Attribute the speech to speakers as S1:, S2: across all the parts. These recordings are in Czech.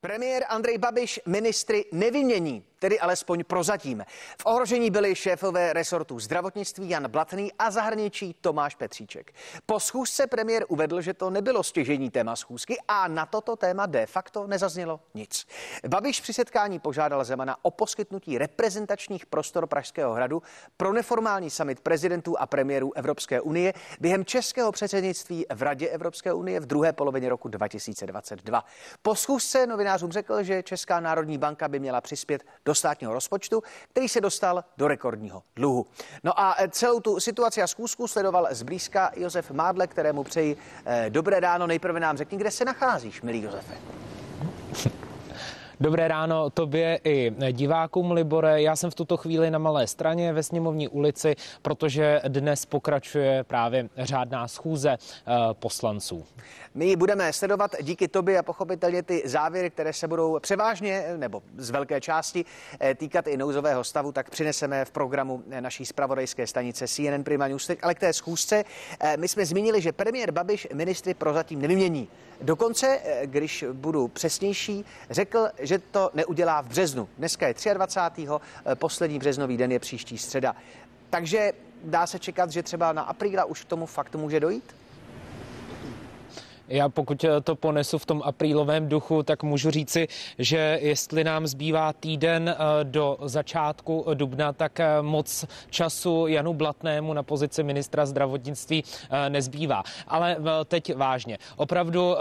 S1: Premiér Andrej Babiš ministry nevymění tedy alespoň prozatím. V ohrožení byli šéfové resortu zdravotnictví Jan Blatný a zahraničí Tomáš Petříček. Po schůzce premiér uvedl, že to nebylo stěžení téma schůzky a na toto téma de facto nezaznělo nic. Babiš při setkání požádal Zemana o poskytnutí reprezentačních prostor Pražského hradu pro neformální summit prezidentů a premiérů Evropské unie během českého předsednictví v Radě Evropské unie v druhé polovině roku 2022. Po schůzce novinářům řekl, že Česká národní banka by měla přispět do do státního rozpočtu, který se dostal do rekordního dluhu. No a celou tu situaci a zkusku sledoval zblízka Josef Mádle, kterému přeji eh, dobré ráno. Nejprve nám řekni, kde se nacházíš, milý Josefe.
S2: Dobré ráno tobě i divákům, Libore. Já jsem v tuto chvíli na Malé straně ve sněmovní ulici, protože dnes pokračuje právě řádná schůze eh, poslanců.
S1: My ji budeme sledovat díky tobě a pochopitelně ty závěry, které se budou převážně nebo z velké části eh, týkat i nouzového stavu, tak přineseme v programu naší spravodajské stanice CNN Prima News. Ale k té schůzce eh, my jsme zmínili, že premiér Babiš ministry prozatím nevymění. Dokonce, když budu přesnější, řekl, že to neudělá v březnu. Dneska je 23. Eh, poslední březnový den je příští středa. Takže dá se čekat, že třeba na apríla už k tomu faktu může dojít?
S2: Já pokud eh, to ponesu v tom aprílovém duchu, tak můžu říci, že jestli nám zbývá týden eh, do začátku dubna, tak eh, moc času Janu Blatnému na pozici ministra zdravotnictví nezbývá. Ale teď vážně. Opravdu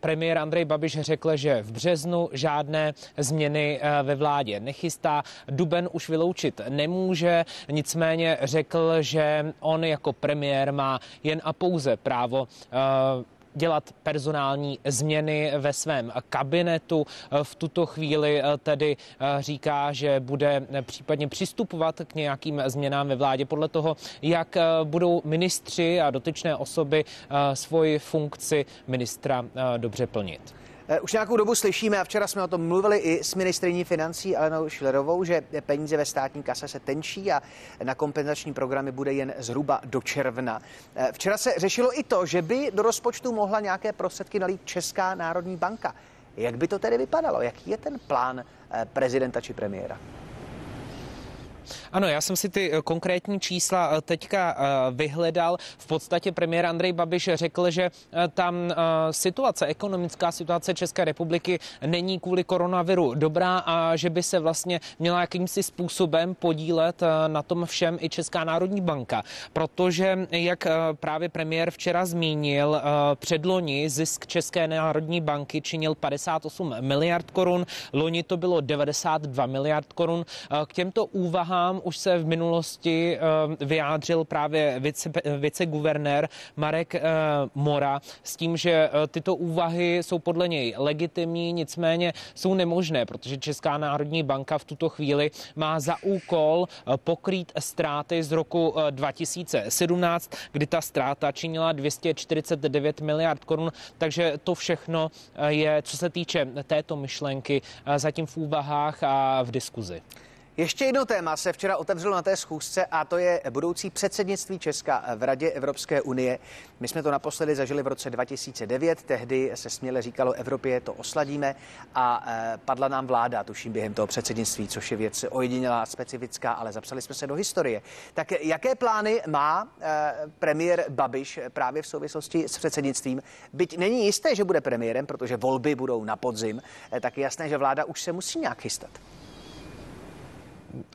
S2: premiér Andrej Babiš řekl, že v březnu žádné změny ve vládě nechystá. Duben už vyloučit nemůže, nicméně řekl, že on jako premiér má jen a pouze právo dělat personální změny ve svém kabinetu. V tuto chvíli eh, tedy eh, říká, že bude případně přistupovat k nějakým změnám ve vládě podle toho, jak eh, budou ministři a dotyčné osoby svoji funkci ministra dobře plnit.
S1: Eh, už nějakou dobu slyšíme, a včera jsme o tom mluvili i s ministriní financí Alenou Šlerovou, že peníze ve státní kase se tenčí a na kompenzační programy bude jen zhruba do června. Eh, včera se řešilo i to, že by do rozpočtu mohla nějaké prostředky nalít Česká národní banka. Jak by to tedy vypadalo? Jaký je ten plán eh, prezidenta či premiéra?
S2: Ano, já jsem si ty eh, konkrétní čísla eh, teďka eh, vyhledal. V podstatě premiér Andrej Babiš řekl, že tam situace, ekonomická situace České republiky není kvůli koronaviru dobrá a že by se vlastně měla jakýmsi způsobem podílet na tom všem i Česká národní banka. Protože, jak právě premiér včera zmínil, předloni zisk České národní banky činil 58 miliard korun, loni to bylo 92 miliard korun. K těmto úvahám už se v minulosti eh, vyjádřil právě vice, viceguvernér Marek eh, Mora s tím, že eh, tyto úvahy jsou podle něj legitimní, nicméně jsou nemožné, protože Česká národní banka v tuto chvíli má za úkol pokrýt ztráty z roku 2017, kdy ta ztráta činila 249 miliard korun, takže to všechno je, co se týče této myšlenky, zatím v úvahách a v diskuzi.
S1: Ještě jedno téma se včera otevřelo na té schůzce a to je budoucí předsednictví Česka v Radě Evropské unie. My jsme to naposledy zažili v roce 2009, tehdy se směle říkalo Evropě to osladíme a e, padla nám vláda, tuším během toho předsednictví, což je věc ojedinělá, specifická, ale zapsali jsme se do historie. Tak jaké plány má e, premiér Babiš právě v souvislosti s předsednictvím? Byť není jisté, že bude premiérem, protože volby budou na podzim, e, tak je jasné, že vláda už se musí nějak chystat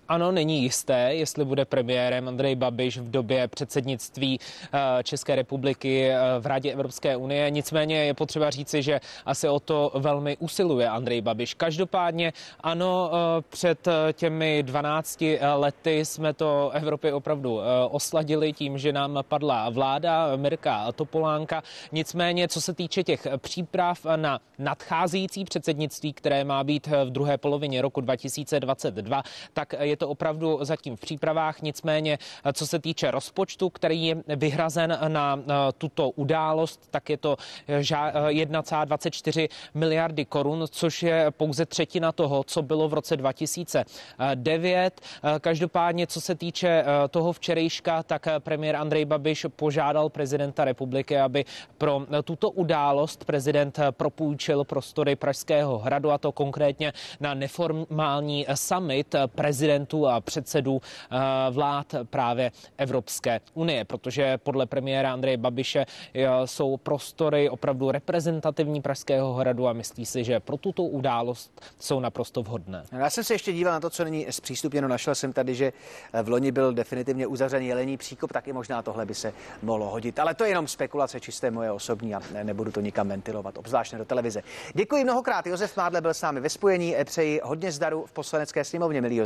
S2: ano, není jisté, jestli bude premiérem Andrej Babiš v době předsednictví eh, České republiky eh, v Radě Evropské unie. Nicméně je potřeba říci, že asi o to velmi usiluje Andrej Babiš. Každopádně ano, eh, před těmi 12 lety jsme to Evropě opravdu osladili tím, že nám padla vláda Mirka Topolánka. Nicméně, co se týče těch příprav na nadcházející předsednictví, které má být v druhé polovině roku 2022, tak tak je to opravdu zatím v přípravách. Nicméně, co se týče rozpočtu, který je vyhrazen na tuto událost, tak je to 1,24 miliardy korun, což je pouze třetina toho, co bylo v roce 2009. Každopádně, co se týče toho včerejška, tak premiér Andrej Babiš požádal prezidenta republiky, aby pro tuto událost prezident propůjčil prostory Pražského hradu a to konkrétně na neformální summit prezidentů a předsedů eh, vlád právě Evropské unie, protože podle premiéra Andreje Babiše eh, jsou prostory opravdu reprezentativní Pražského hradu a myslí si, že pro tuto událost jsou naprosto vhodné.
S1: Já jsem se ještě díval na to, co není zpřístupněno. Našel jsem tady, že v loni byl definitivně uzavřený jelení příkop, taky možná tohle by se mohlo hodit. Ale to je jenom spekulace čisté moje osobní a nebudu to nikam ventilovat, obzvlášť do televize. Děkuji mnohokrát. Josef Mádle byl s námi ve spojení. Přeji hodně zdaru v poslanecké sněmovně, milý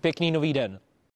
S2: Pěkný nový den.